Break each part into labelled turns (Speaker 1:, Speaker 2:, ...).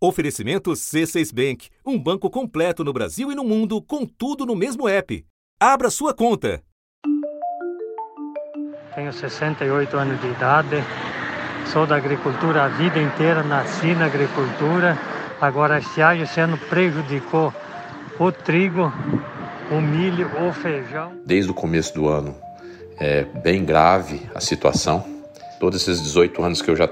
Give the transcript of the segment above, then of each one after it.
Speaker 1: Oferecimento C6 Bank, um banco completo no Brasil e no mundo, com tudo no mesmo app. Abra sua conta.
Speaker 2: Tenho 68 anos de idade, sou da agricultura a vida inteira, nasci na agricultura. Agora, este ano, esse ano prejudicou o trigo, o milho, o feijão.
Speaker 3: Desde o começo do ano é bem grave a situação. Todos esses 18 anos que eu já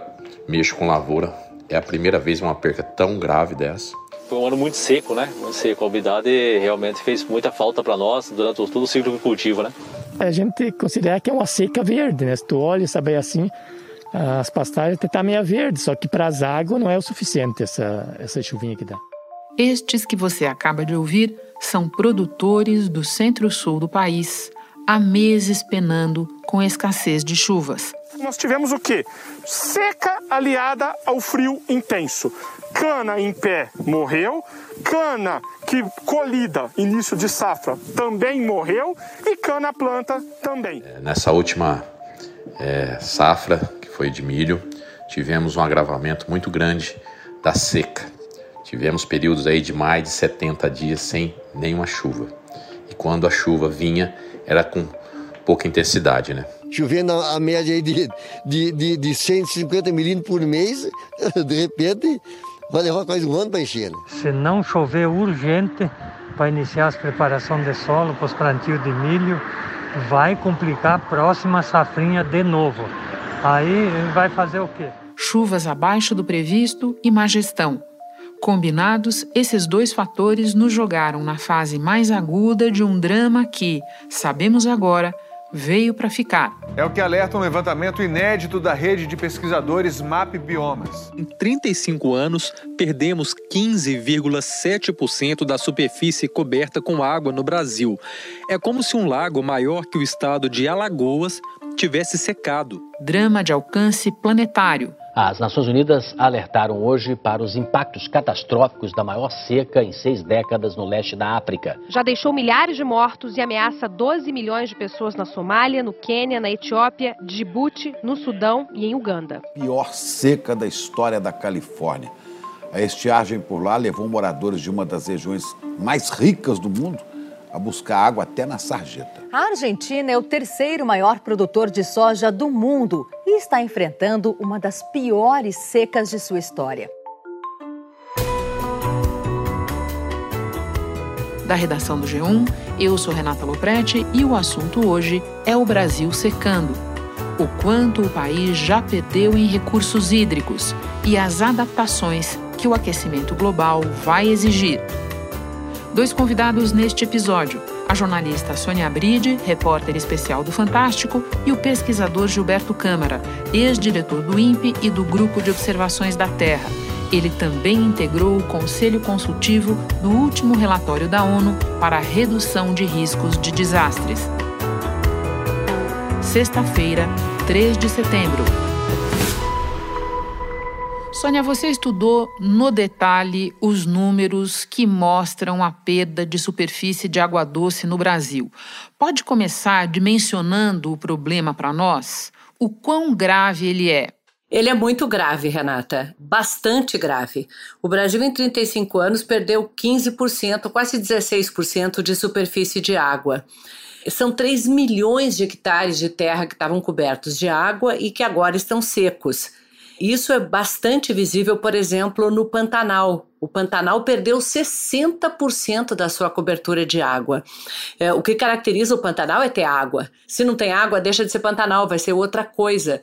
Speaker 3: mexo com lavoura, é a primeira vez uma perca tão grave dessa.
Speaker 4: Foi um ano muito seco, né? Muito seco. A umidade realmente fez muita falta para nós durante todo o ciclo de cultivo, né?
Speaker 5: A gente considera que é uma seca verde, né? Se tu olha e sabe assim, as pastagens estão meio verde, só que para as águas não é o suficiente essa, essa chuvinha que dá.
Speaker 6: Estes que você acaba de ouvir são produtores do centro-sul do país, há meses penando com escassez de chuvas
Speaker 7: nós tivemos o quê? Seca aliada ao frio intenso. Cana em pé morreu, cana que colhida, início de safra, também morreu e cana planta também.
Speaker 3: É, nessa última é, safra, que foi de milho, tivemos um agravamento muito grande da seca. Tivemos períodos aí de mais de 70 dias sem nenhuma chuva. E quando a chuva vinha, era com pouca intensidade, né?
Speaker 8: Chovendo a, média aí de, de, de, de 150 milímetros por mês, de repente vai levar quase um ano para encher. Né?
Speaker 2: Se não chover urgente para iniciar as preparações de solo para os plantios de milho, vai complicar a próxima safrinha de novo. Aí vai fazer o quê?
Speaker 6: Chuvas abaixo do previsto e má gestão. Combinados, esses dois fatores nos jogaram na fase mais aguda de um drama que, sabemos agora, veio para ficar.
Speaker 9: É o que alerta um levantamento inédito da rede de pesquisadores MAP Biomas.
Speaker 10: Em 35 anos, perdemos 15,7% da superfície coberta com água no Brasil. É como se um lago maior que o estado de Alagoas tivesse secado.
Speaker 6: Drama de alcance planetário
Speaker 11: as Nações Unidas alertaram hoje para os impactos catastróficos da maior seca em seis décadas no leste da África.
Speaker 12: Já deixou milhares de mortos e ameaça 12 milhões de pessoas na Somália, no Quênia, na Etiópia, Djibouti, no Sudão e em Uganda.
Speaker 13: Pior seca da história da Califórnia. A estiagem por lá levou moradores de uma das regiões mais ricas do mundo a buscar água até na sarjeta.
Speaker 14: A Argentina é o terceiro maior produtor de soja do mundo e está enfrentando uma das piores secas de sua história.
Speaker 6: Da redação do G1, eu sou Renata Loprete e o assunto hoje é o Brasil secando. O quanto o país já perdeu em recursos hídricos e as adaptações que o aquecimento global vai exigir. Dois convidados neste episódio: a jornalista Sônia Bride, repórter especial do Fantástico, e o pesquisador Gilberto Câmara, ex-diretor do INPE e do Grupo de Observações da Terra. Ele também integrou o Conselho Consultivo do último relatório da ONU para a redução de riscos de desastres. Sexta-feira, 3 de setembro. Sônia, você estudou no detalhe os números que mostram a perda de superfície de água doce no Brasil. Pode começar dimensionando o problema para nós? O quão grave ele é?
Speaker 15: Ele é muito grave, Renata, bastante grave. O Brasil, em 35 anos, perdeu 15%, quase 16% de superfície de água. São 3 milhões de hectares de terra que estavam cobertos de água e que agora estão secos. Isso é bastante visível, por exemplo, no Pantanal. O Pantanal perdeu 60% da sua cobertura de água. É, o que caracteriza o Pantanal é ter água. Se não tem água, deixa de ser Pantanal, vai ser outra coisa.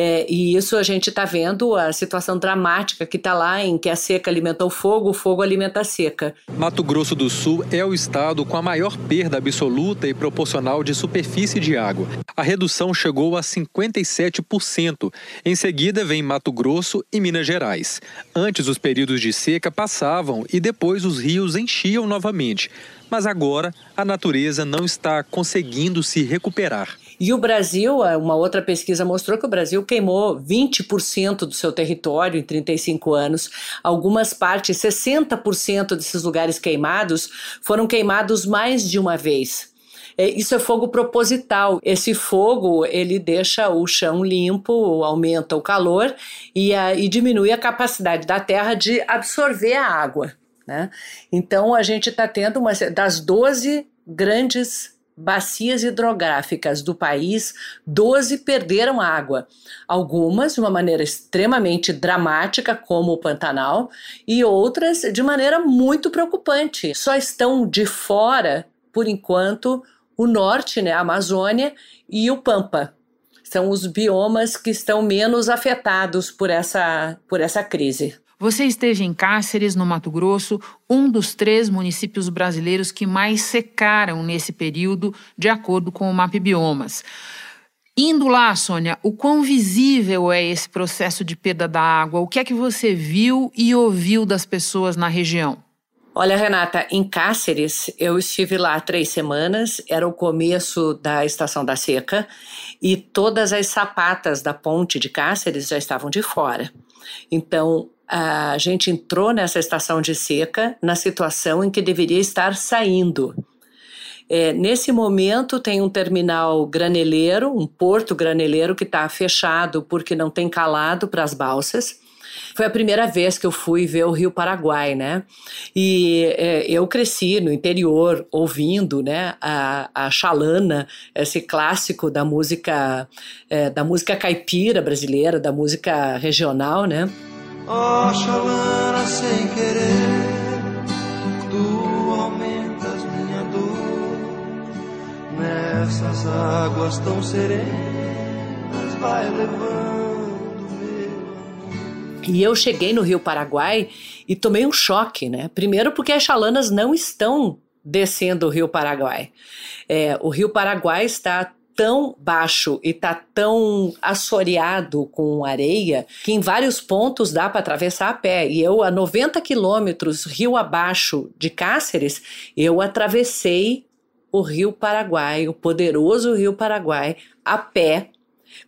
Speaker 15: É, e isso a gente está vendo a situação dramática que está lá, em que a seca alimenta o fogo, o fogo alimenta a seca.
Speaker 10: Mato Grosso do Sul é o estado com a maior perda absoluta e proporcional de superfície de água. A redução chegou a 57%. Em seguida vem Mato Grosso e Minas Gerais. Antes, os períodos de seca passavam e depois os rios enchiam novamente. Mas agora a natureza não está conseguindo se recuperar.
Speaker 15: E o Brasil, é, uma outra pesquisa mostrou que o Brasil queimou 20% do seu território em 35 anos. Algumas partes, 60% desses lugares queimados, foram queimados mais de uma vez. É, isso é fogo proposital. Esse fogo ele deixa o chão limpo, aumenta o calor e, a, e diminui a capacidade da terra de absorver a água. Né? Então a gente está tendo uma das 12 grandes bacias hidrográficas do país, 12 perderam água. Algumas de uma maneira extremamente dramática, como o Pantanal, e outras de maneira muito preocupante. Só estão de fora, por enquanto, o norte, né, a Amazônia e o Pampa. São os biomas que estão menos afetados por essa, por essa crise.
Speaker 6: Você esteve em Cáceres, no Mato Grosso, um dos três municípios brasileiros que mais secaram nesse período, de acordo com o MAP Biomas. Indo lá, Sônia, o quão visível é esse processo de perda da água? O que é que você viu e ouviu das pessoas na região?
Speaker 15: Olha, Renata, em Cáceres, eu estive lá três semanas, era o começo da estação da seca, e todas as sapatas da ponte de Cáceres já estavam de fora. Então, a gente entrou nessa estação de seca na situação em que deveria estar saindo. É, nesse momento tem um terminal graneleiro, um porto graneleiro que está fechado porque não tem calado para as balsas. Foi a primeira vez que eu fui ver o Rio Paraguai, né? E é, eu cresci no interior ouvindo, né, a, a Xalana, esse clássico da música é, da música caipira brasileira, da música regional, né?
Speaker 16: Oxalana sem querer, tu aumentas minha dor. Nessas águas tão serenas, vai levando meu.
Speaker 15: E eu cheguei no Rio Paraguai e tomei um choque, né? Primeiro porque as chalanas não estão descendo o Rio Paraguai. É, o Rio Paraguai está tão baixo e tá tão assoreado com areia que em vários pontos dá para atravessar a pé. E eu, a 90 quilômetros rio abaixo de Cáceres, eu atravessei o Rio Paraguai, o poderoso Rio Paraguai, a pé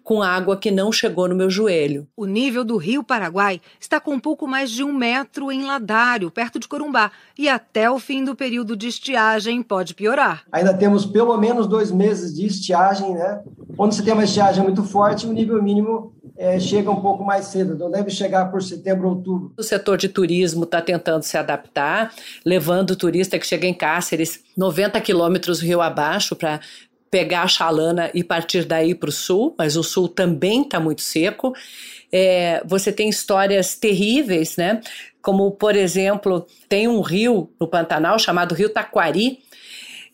Speaker 15: com água que não chegou no meu joelho.
Speaker 17: O nível do rio Paraguai está com um pouco mais de um metro em Ladário, perto de Corumbá, e até o fim do período de estiagem pode piorar.
Speaker 18: Ainda temos pelo menos dois meses de estiagem, né? Quando você tem uma estiagem muito forte, o nível mínimo é, chega um pouco mais cedo, então deve chegar por setembro, outubro.
Speaker 15: O setor de turismo está tentando se adaptar, levando o turista que chega em Cáceres 90 quilômetros rio abaixo para pegar a Chalana e partir daí para o sul, mas o sul também está muito seco. É, você tem histórias terríveis, né? Como, por exemplo, tem um rio no Pantanal chamado Rio Taquari,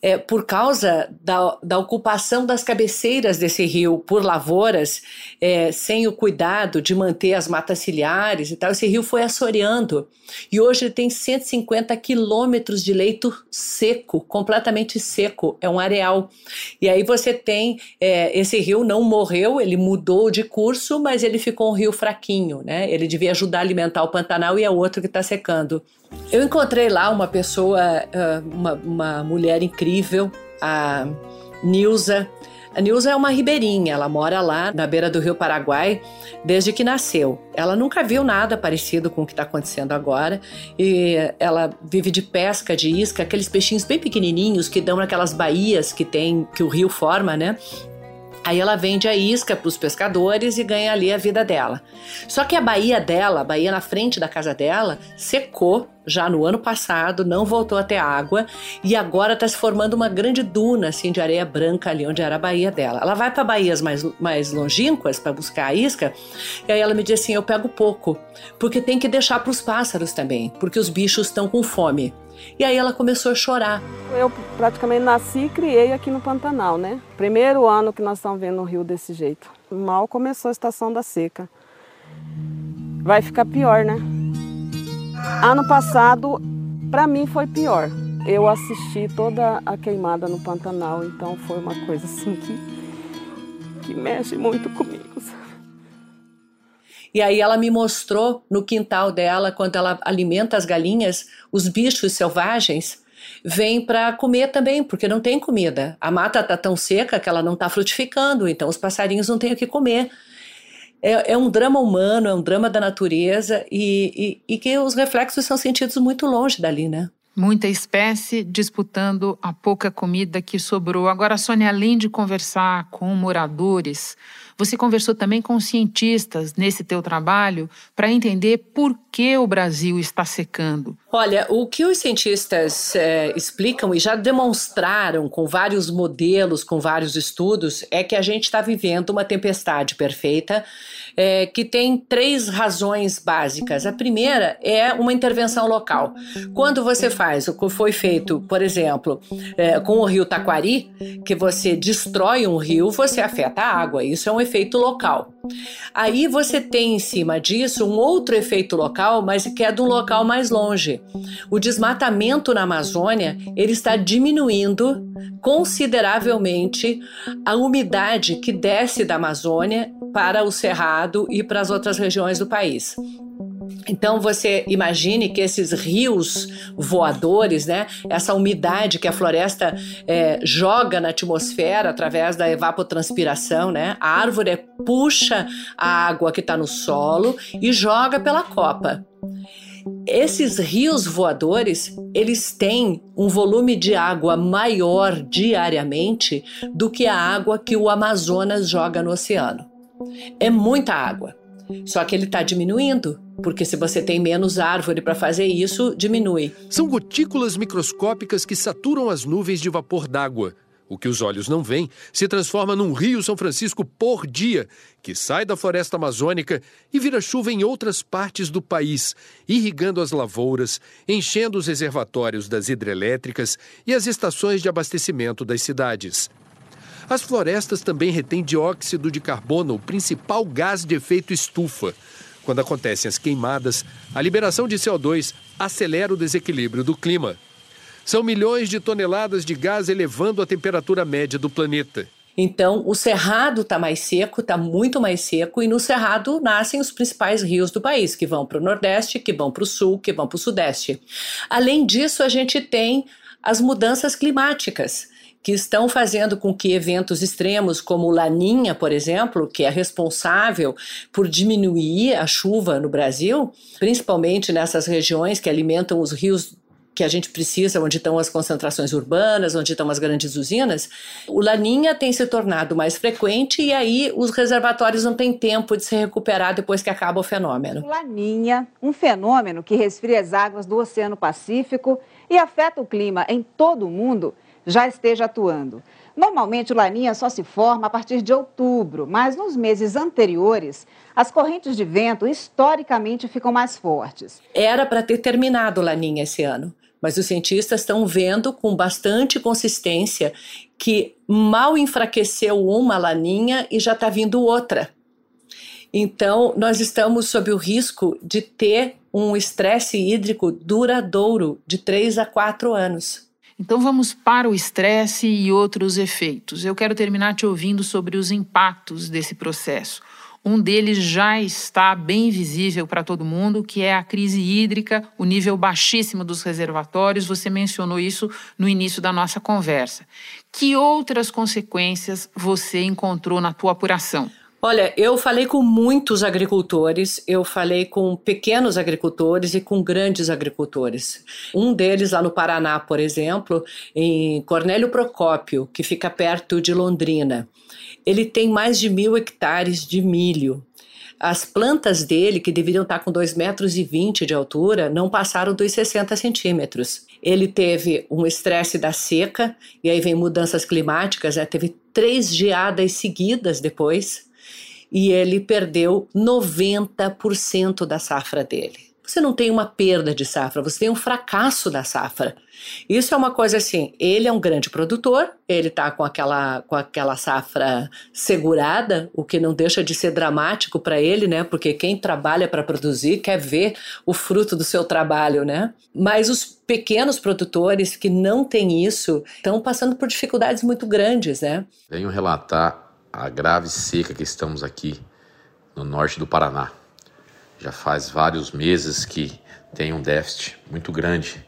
Speaker 15: é, por causa da, da, ocupação das cabeceiras desse rio por lavouras, é, sem o cuidado de manter as matas ciliares e tal, esse rio foi assoreando. E hoje ele tem 150 quilômetros de leito seco, completamente seco, é um areal. E aí você tem, é, esse rio não morreu, ele mudou de curso, mas ele ficou um rio fraquinho, né? Ele devia ajudar a alimentar o Pantanal e é outro que está secando. Eu encontrei lá uma pessoa, ah, uma, uma mulher incrível, a Nilza. A Nilza é uma ribeirinha, ela mora lá na beira do rio Paraguai desde que nasceu. Ela nunca viu nada parecido com o que está acontecendo agora e ela vive de pesca, de isca, aqueles peixinhos bem pequenininhos que dão naquelas baías que tem que o rio forma, né? Aí ela vende a isca para os pescadores e ganha ali a vida dela. Só que a baía dela, a baía na frente da casa dela, secou já no ano passado, não voltou a ter água e agora está se formando uma grande duna assim de areia branca ali onde era a baía dela. Ela vai para baías mais, mais longínquas para buscar a isca e aí ela me diz assim: eu pego pouco porque tem que deixar para os pássaros também, porque os bichos estão com fome. E aí ela começou a chorar.
Speaker 19: Eu praticamente nasci e criei aqui no Pantanal, né? Primeiro ano que nós estamos vendo o rio desse jeito. Mal começou a estação da seca. Vai ficar pior, né? Ano passado, para mim foi pior. Eu assisti toda a queimada no Pantanal, então foi uma coisa assim que, que mexe muito comigo.
Speaker 15: E aí ela me mostrou no quintal dela, quando ela alimenta as galinhas, os bichos selvagens vêm para comer também, porque não tem comida. A mata está tão seca que ela não está frutificando, então os passarinhos não têm o que comer. É, é, um drama humano, é um drama da natureza e, e, e que os reflexos são sentidos muito longe dali, né?
Speaker 6: Muita espécie disputando a pouca comida que sobrou. Agora, Sônia, além de conversar com moradores, você conversou também com cientistas nesse teu trabalho para entender por que o Brasil está secando.
Speaker 15: Olha, o que os cientistas é, explicam e já demonstraram com vários modelos, com vários estudos, é que a gente está vivendo uma tempestade perfeita é, que tem três razões básicas. A primeira é uma intervenção local. Quando você faz o que foi feito, por exemplo, é, com o rio Taquari, que você destrói um rio, você afeta a água. Isso é um efeito local. Aí você tem em cima disso um outro efeito local, mas que é de um local mais longe. O desmatamento na Amazônia ele está diminuindo consideravelmente a umidade que desce da Amazônia para o Cerrado e para as outras regiões do país. Então você imagine que esses rios voadores, né, essa umidade que a floresta é, joga na atmosfera através da evapotranspiração, né, a árvore puxa a água que está no solo e joga pela copa. Esses rios voadores, eles têm um volume de água maior diariamente do que a água que o Amazonas joga no oceano. É muita água. Só que ele está diminuindo, porque se você tem menos árvore para fazer isso, diminui.
Speaker 20: São gotículas microscópicas que saturam as nuvens de vapor d'água. O que os olhos não veem se transforma num Rio São Francisco por dia, que sai da floresta amazônica e vira chuva em outras partes do país, irrigando as lavouras, enchendo os reservatórios das hidrelétricas e as estações de abastecimento das cidades. As florestas também retêm dióxido de carbono, o principal gás de efeito estufa. Quando acontecem as queimadas, a liberação de CO2 acelera o desequilíbrio do clima. São milhões de toneladas de gás elevando a temperatura média do planeta.
Speaker 15: Então, o cerrado está mais seco, está muito mais seco, e no cerrado nascem os principais rios do país, que vão para o Nordeste, que vão para o Sul, que vão para o Sudeste. Além disso, a gente tem as mudanças climáticas que estão fazendo com que eventos extremos, como Laninha, por exemplo, que é responsável por diminuir a chuva no Brasil, principalmente nessas regiões que alimentam os rios que a gente precisa, onde estão as concentrações urbanas, onde estão as grandes usinas, o laninha tem se tornado mais frequente e aí os reservatórios não têm tempo de se recuperar depois que acaba o fenômeno.
Speaker 21: O laninha, um fenômeno que resfria as águas do Oceano Pacífico e afeta o clima em todo o mundo, já esteja atuando. Normalmente o Laninha só se forma a partir de outubro, mas nos meses anteriores, as correntes de vento historicamente ficam mais fortes.
Speaker 15: Era para ter terminado o Laninha esse ano, mas os cientistas estão vendo com bastante consistência que mal enfraqueceu uma Laninha e já está vindo outra. Então, nós estamos sob o risco de ter um estresse hídrico duradouro de 3 a 4 anos.
Speaker 6: Então vamos para o estresse e outros efeitos. Eu quero terminar te ouvindo sobre os impactos desse processo. Um deles já está bem visível para todo mundo, que é a crise hídrica, o nível baixíssimo dos reservatórios. Você mencionou isso no início da nossa conversa. Que outras consequências você encontrou na tua apuração?
Speaker 15: Olha, eu falei com muitos agricultores, eu falei com pequenos agricultores e com grandes agricultores. Um deles lá no Paraná, por exemplo, em Cornélio Procópio, que fica perto de Londrina. Ele tem mais de mil hectares de milho. As plantas dele, que deveriam estar com 2,20 metros de altura, não passaram dos 60 centímetros. Ele teve um estresse da seca, e aí vem mudanças climáticas, né? teve três geadas seguidas depois e ele perdeu 90% da safra dele. Você não tem uma perda de safra, você tem um fracasso da safra. Isso é uma coisa assim, ele é um grande produtor, ele está com aquela, com aquela safra segurada, o que não deixa de ser dramático para ele, né? Porque quem trabalha para produzir quer ver o fruto do seu trabalho, né? Mas os pequenos produtores que não têm isso estão passando por dificuldades muito grandes, né?
Speaker 3: Venho relatar a grave seca que estamos aqui no norte do Paraná. Já faz vários meses que tem um déficit muito grande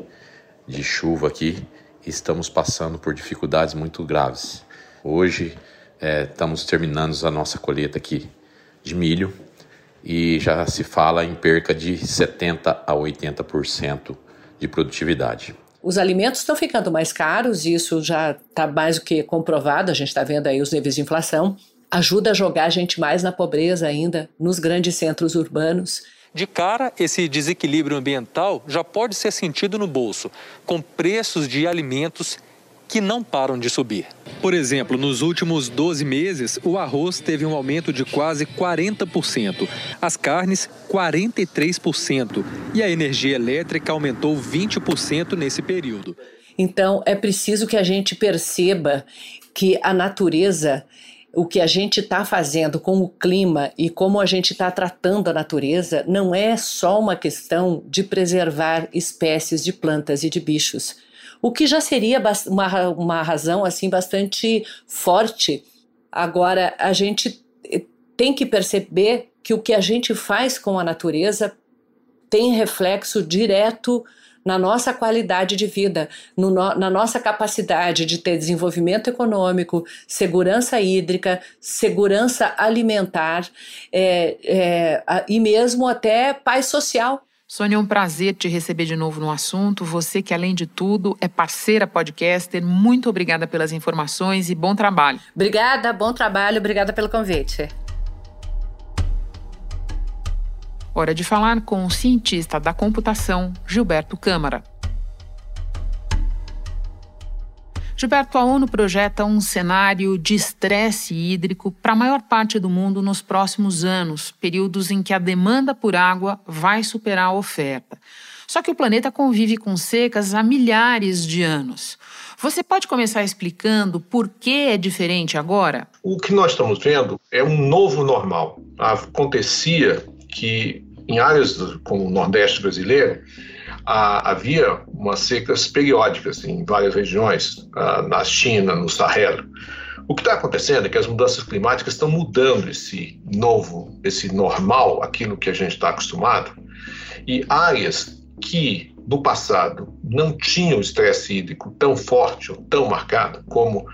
Speaker 3: de chuva aqui e estamos passando por dificuldades muito graves. Hoje é, estamos terminando a nossa colheita aqui de milho e já se fala em perca de 70 a 80% de produtividade.
Speaker 15: Os alimentos estão ficando mais caros, isso já está mais do que comprovado, a gente está vendo aí os níveis de inflação. Ajuda a jogar a gente mais na pobreza ainda, nos grandes centros urbanos.
Speaker 10: De cara, esse desequilíbrio ambiental já pode ser sentido no bolso, com preços de alimentos que não param de subir. Por exemplo, nos últimos 12 meses, o arroz teve um aumento de quase 40%, as carnes, 43% e a energia elétrica aumentou 20% nesse período.
Speaker 15: Então, é preciso que a gente perceba que a natureza o que a gente está fazendo com o clima e como a gente está tratando a natureza não é só uma questão de preservar espécies de plantas e de bichos, o que já seria uma, uma razão assim bastante forte. Agora a gente eh, tem que perceber que o que a gente faz com a natureza tem reflexo direto na nossa qualidade de vida, no, na nossa capacidade de ter desenvolvimento econômico, segurança hídrica, segurança alimentar é, é, e mesmo até paz social.
Speaker 6: Sônia, é um prazer te receber de novo no assunto. Você que, além de tudo, é parceira podcaster. Muito obrigada pelas informações e bom trabalho.
Speaker 15: Obrigada, bom trabalho, obrigada pelo convite.
Speaker 6: Hora de falar com o cientista da computação, Gilberto Câmara. Gilberto, a ONU projeta um cenário de estresse hídrico para a maior parte do mundo nos próximos anos, períodos em que a demanda por água vai superar a oferta. Só que o planeta convive com secas há milhares de anos. Você pode começar explicando por que é diferente agora?
Speaker 22: O que nós estamos vendo é um novo normal. Acontecia que em áreas como o Nordeste brasileiro, ah, havia umas secas periódicas em várias regiões, ah, na China, no Sahel. O que está acontecendo é que as mudanças climáticas estão mudando esse novo, esse normal, aquilo que a gente está acostumado, e áreas que no passado não tinham estresse hídrico tão forte ou tão marcado como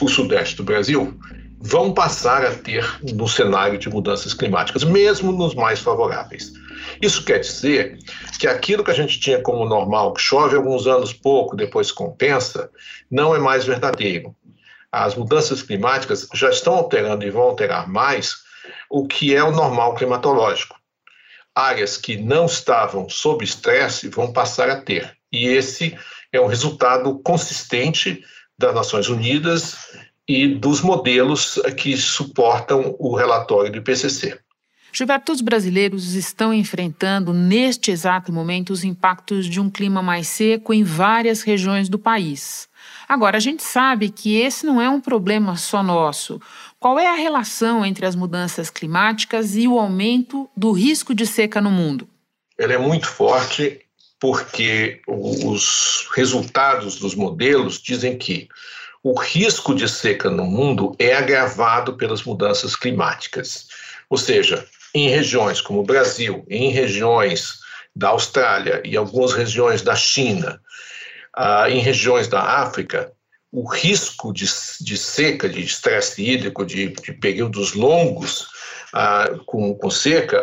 Speaker 22: o sudeste do Brasil, vão passar a ter no cenário de mudanças climáticas, mesmo nos mais favoráveis. Isso quer dizer que aquilo que a gente tinha como normal, que chove alguns anos pouco, depois compensa, não é mais verdadeiro. As mudanças climáticas já estão alterando e vão alterar mais o que é o normal climatológico. Áreas que não estavam sob estresse vão passar a ter. E esse é um resultado consistente das Nações Unidas e dos modelos que suportam o relatório do IPCC.
Speaker 6: Gilberto, os brasileiros estão enfrentando neste exato momento os impactos de um clima mais seco em várias regiões do país. Agora, a gente sabe que esse não é um problema só nosso. Qual é a relação entre as mudanças climáticas e o aumento do risco de seca no mundo?
Speaker 22: Ela é muito forte porque os resultados dos modelos dizem que o risco de seca no mundo é agravado pelas mudanças climáticas. Ou seja, em regiões como o Brasil, em regiões da Austrália e algumas regiões da China, uh, em regiões da África, o risco de, de seca, de estresse hídrico, de, de períodos longos uh, com, com seca,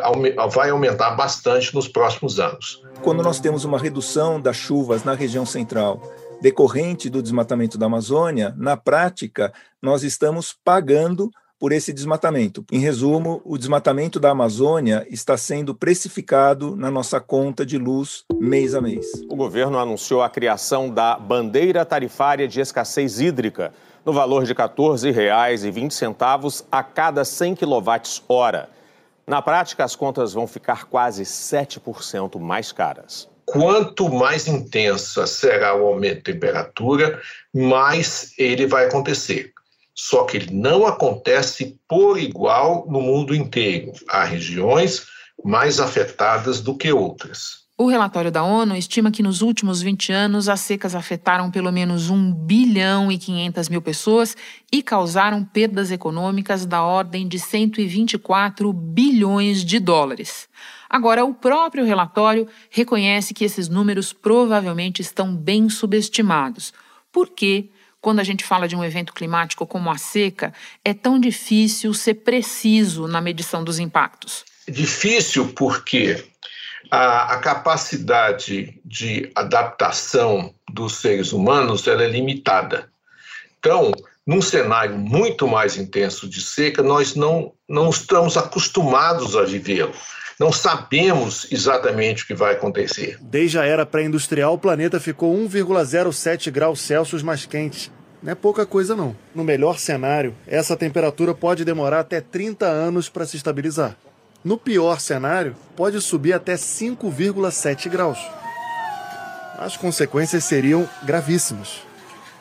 Speaker 22: vai aumentar bastante nos próximos anos.
Speaker 23: Quando nós temos uma redução das chuvas na região central decorrente do desmatamento da Amazônia, na prática, nós estamos pagando por esse desmatamento. Em resumo, o desmatamento da Amazônia está sendo precificado na nossa conta de luz mês a mês.
Speaker 24: O governo anunciou a criação da bandeira tarifária de escassez hídrica, no valor de R$ 14,20 a cada 100 kWh. Na prática, as contas vão ficar quase 7% mais caras
Speaker 22: quanto mais intensa será o aumento de temperatura, mais ele vai acontecer. Só que ele não acontece por igual no mundo inteiro. Há regiões mais afetadas do que outras.
Speaker 6: O relatório da ONU estima que nos últimos 20 anos as secas afetaram pelo menos 1 bilhão e 500 mil pessoas e causaram perdas econômicas da ordem de 124 bilhões de dólares. Agora, o próprio relatório reconhece que esses números provavelmente estão bem subestimados. Por quê? Quando a gente fala de um evento climático como a seca, é tão difícil ser preciso na medição dos impactos?
Speaker 22: Difícil porque a, a capacidade de adaptação dos seres humanos é limitada. Então, num cenário muito mais intenso de seca, nós não, não estamos acostumados a vivê-lo. Não sabemos exatamente o que vai acontecer.
Speaker 25: Desde a era pré-industrial, o planeta ficou 1,07 graus Celsius mais quente. Não é pouca coisa, não. No melhor cenário, essa temperatura pode demorar até 30 anos para se estabilizar. No pior cenário, pode subir até 5,7 graus. As consequências seriam gravíssimas.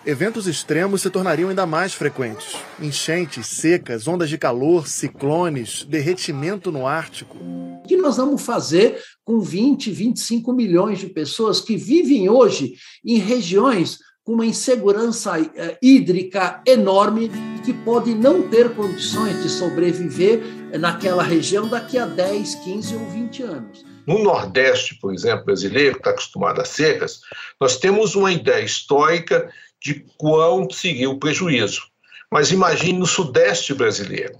Speaker 25: Eventos extremos se tornariam ainda mais frequentes. Enchentes, secas, ondas de calor, ciclones, derretimento no Ártico.
Speaker 26: O que nós vamos fazer com 20, 25 milhões de pessoas que vivem hoje em regiões com uma insegurança eh, hídrica enorme que pode não ter condições de sobreviver naquela região daqui a 10, 15 ou 20 anos.
Speaker 22: No Nordeste, por exemplo, brasileiro, que está acostumado a secas, nós temos uma ideia histórica de quão seguiu o prejuízo. Mas imagine no Sudeste brasileiro.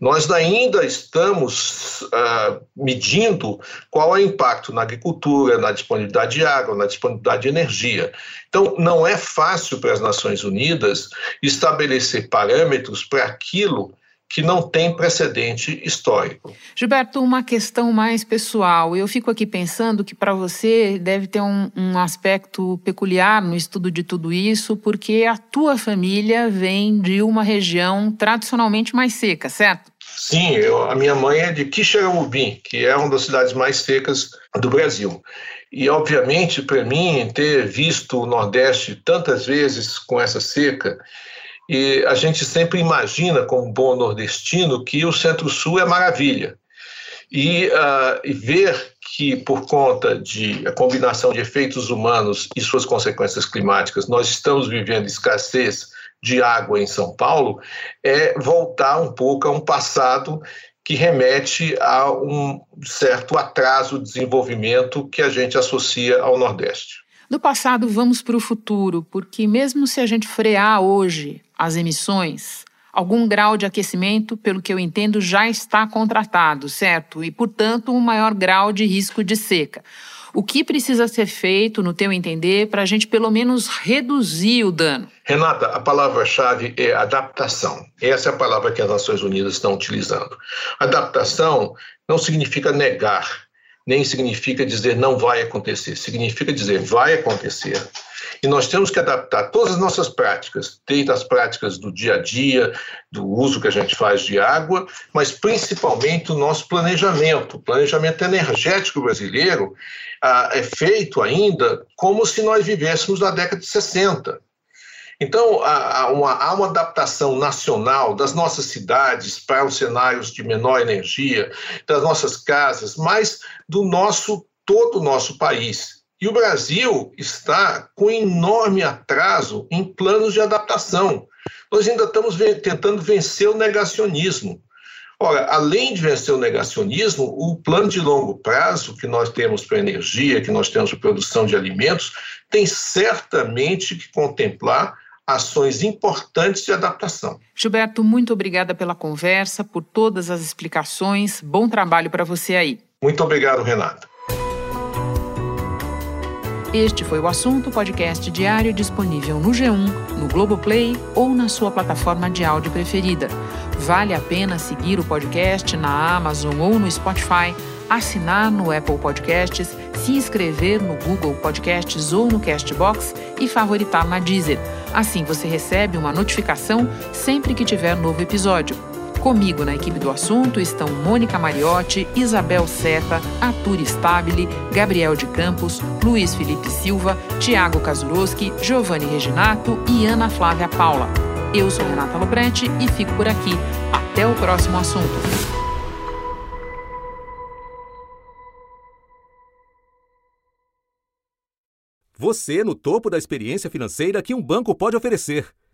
Speaker 22: Nós ainda estamos uh, medindo qual é o impacto na agricultura, na disponibilidade de água, na disponibilidade de energia. Então, não é fácil para as Nações Unidas estabelecer parâmetros para aquilo que não tem precedente histórico.
Speaker 6: Gilberto, uma questão mais pessoal. Eu fico aqui pensando que para você deve ter um, um, aspecto peculiar no estudo de tudo isso, porque a tua família vem de uma região tradicionalmente mais seca, certo?
Speaker 22: Sim, eu, a minha mãe é de Quixeramobim, que é uma das cidades mais secas do Brasil. E, obviamente, para mim, ter visto o Nordeste tantas vezes com essa seca, e a gente sempre imagina, como bom nordestino, que o Centro-Sul é maravilha. E, uh, e, ver que, por conta de a combinação de efeitos humanos e suas consequências climáticas, nós estamos vivendo escassez de água em São Paulo, é voltar um pouco a um passado que remete a um certo atraso de desenvolvimento que a gente associa ao Nordeste.
Speaker 6: Do passado, vamos para o futuro, porque mesmo se a gente frear hoje as emissões, algum grau de aquecimento, pelo que eu entendo, já está contratado, certo? E, portanto, um maior grau de risco de seca. O que precisa ser feito, no teu entender, para a gente pelo menos reduzir o dano?
Speaker 22: Renata, a palavra-chave é adaptação. Essa é a palavra que as Nações Unidas estão utilizando. Adaptação não significa negar nem significa dizer não vai acontecer, significa dizer vai acontecer. E nós temos que adaptar todas as nossas práticas, desde as práticas do dia a dia, do uso que a gente faz de água, mas principalmente o nosso planejamento. O planejamento energético brasileiro ah, é feito ainda como se nós vivêssemos na década de 60. Então, há uma, há uma, adaptação nacional das nossas cidades para os cenários de menor energia, das nossas casas, mas do nosso, todo o nosso país. E o Brasil está com enorme atraso em planos de adaptação. Nós ainda estamos tentando vencer o negacionismo. Ora, além de vencer o negacionismo, o plano de longo prazo que nós temos para energia, que nós temos para produção de alimentos, tem certamente que contemplar ações importantes de adaptação.
Speaker 6: Gilberto, muito obrigada pela conversa, por todas as explicações. Bom trabalho para você aí.
Speaker 22: Muito obrigado, Renata.
Speaker 6: Este foi o assunto podcast diário disponível no G1, no Globoplay ou na sua plataforma de áudio preferida. Vale a pena seguir o podcast na Amazon ou no Spotify, assinar no Apple Podcasts, se inscrever no Google Podcasts ou no Castbox e favoritar na Deezer. Assim você recebe uma notificação sempre que tiver novo episódio. Comigo na equipe do assunto estão Mônica Mariotti, Isabel Seta, Arthur Stabile, Gabriel de Campos, Luiz Felipe Silva, Tiago Kazuroski, Giovanni Reginato e Ana Flávia Paula. Eu sou Renata Loprete e fico por aqui. Até o próximo assunto.
Speaker 27: Você no topo da experiência financeira que um banco pode oferecer.